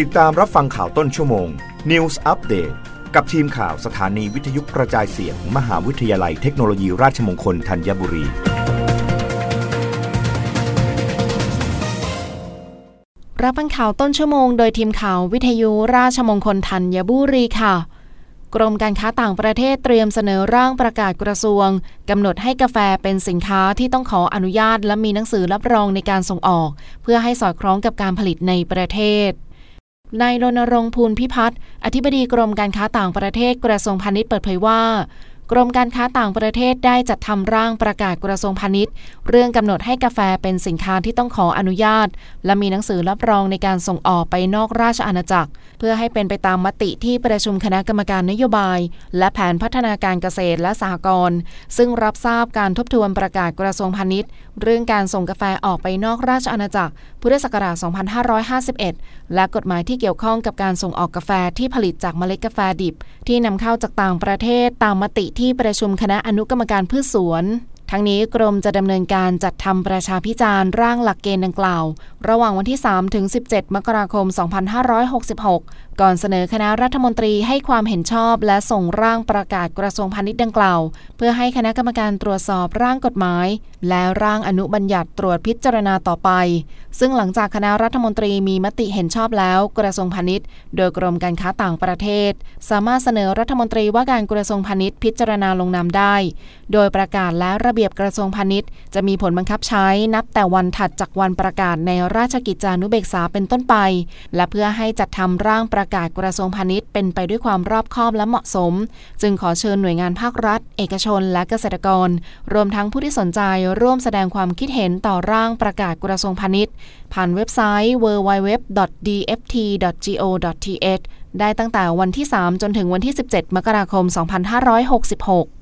ติดตามรับฟังข่าวต้นชั่วโมง News Update กับทีมข่าวสถานีวิทยุกระจายเสียงมมหาวิทยาลัยเทคโนโลยีราชมงคลธัญบุรี รับฟังข่าวต้นชั่วโมง โดยทีมข่าววิทยุราชมงคลธัญบุรีค่ะกรมการค้าต่างประเทศเตรียมเสนอร่างประกาศกระทรวง กำหนดให้กาแฟเป็นสินค้าที่ต้องขออนุญาตและมีหนังสือรับรองในการส่งออก เพื่อให้สอดคล้องกับการผลิตในประเทศ นายรณรงค์ภูลพิพัฒน์อธิบดีกรมการค้าต่างประเทศกระทรวงพาณิชย์เปิดเผยว่า กรมการค้าต่างประเทศได้จัดทำร่างประกาศกระทรวงพาณิชย์ เรื่องกำหนดให้กาแฟเป็นสินค้าที่ต้องขออนุญาต และมีหนังสือรับรองในการส่งออกไปนอกราชอาณาจักร เพื่อให้เป็นไปตามมติที่ประชุมคณะกรรมการนโยบาย และแผนพัฒนาการเกษตรและสหกรณ์ซึ่งรับทราบการทบทวนประกาศกระทรวงพาณิชย์ เรื่องการส่งกาแฟออกไปนอกราชอาณาจักร พุทธศักราช 2551 และกฎหมายที่เกี่ยวข้องกับการส่งออกกาแฟที่ผลิตจากเมล็ดกาแฟดิบ ที่นำเข้าจากต่างประเทศตามมติที่ประชุมคณะอนุกรรมการพืชสวน ทั้งนี้กรมจะดำเนินการจัดทำประชาพิจารณ์ร่างหลักเกณฑ์ดังกล่าว ระหว่างวันที่ 3 ถึง 17 มกราคม 2566 ก่อนเสนอคณะรัฐมนตรีให้ความเห็นชอบและส่งร่างประกาศกระทรวงพาณิชย์ดังกล่าว เพื่อให้คณะกรรมการตรวจสอบร่างกฎหมาย และร่างอนุบัญญัติตรวจพิจารณาต่อไป ซึ่งหลังจากคณะรัฐมนตรีมีมติเห็นชอบแล้ว กระทรวงพาณิชย์ โดยกรมการค้าต่างประเทศ สามารถเสนอรัฐมนตรีว่าการกระทรวงพาณิชย์พิจารณาลงนามได้ โดยประกาศและระเบียบกระทรวงพาณิชย์ จะมีผลบังคับใช้นับแต่วันถัดจากวันประกาศในราชกิจจานุเบกษาเป็นต้นไป และเพื่อให้จัดทำร่างประกาศกระทรวงพาณิชย์เป็นไปด้วยความรอบคอบและเหมาะสม จึงขอเชิญหน่วยงานภาครัฐ เอกชน และเกษตรกร รวมทั้งผู้ที่สนใจร่วมแสดงความคิดเห็นต่อร่างประกาศกระทรวงพาณิชย์ ผ่านเว็บไซต์ www.dft.go.th ได้ตั้งแต่วันที่ 3 จนถึงวันที่ 17 มกราคม 2566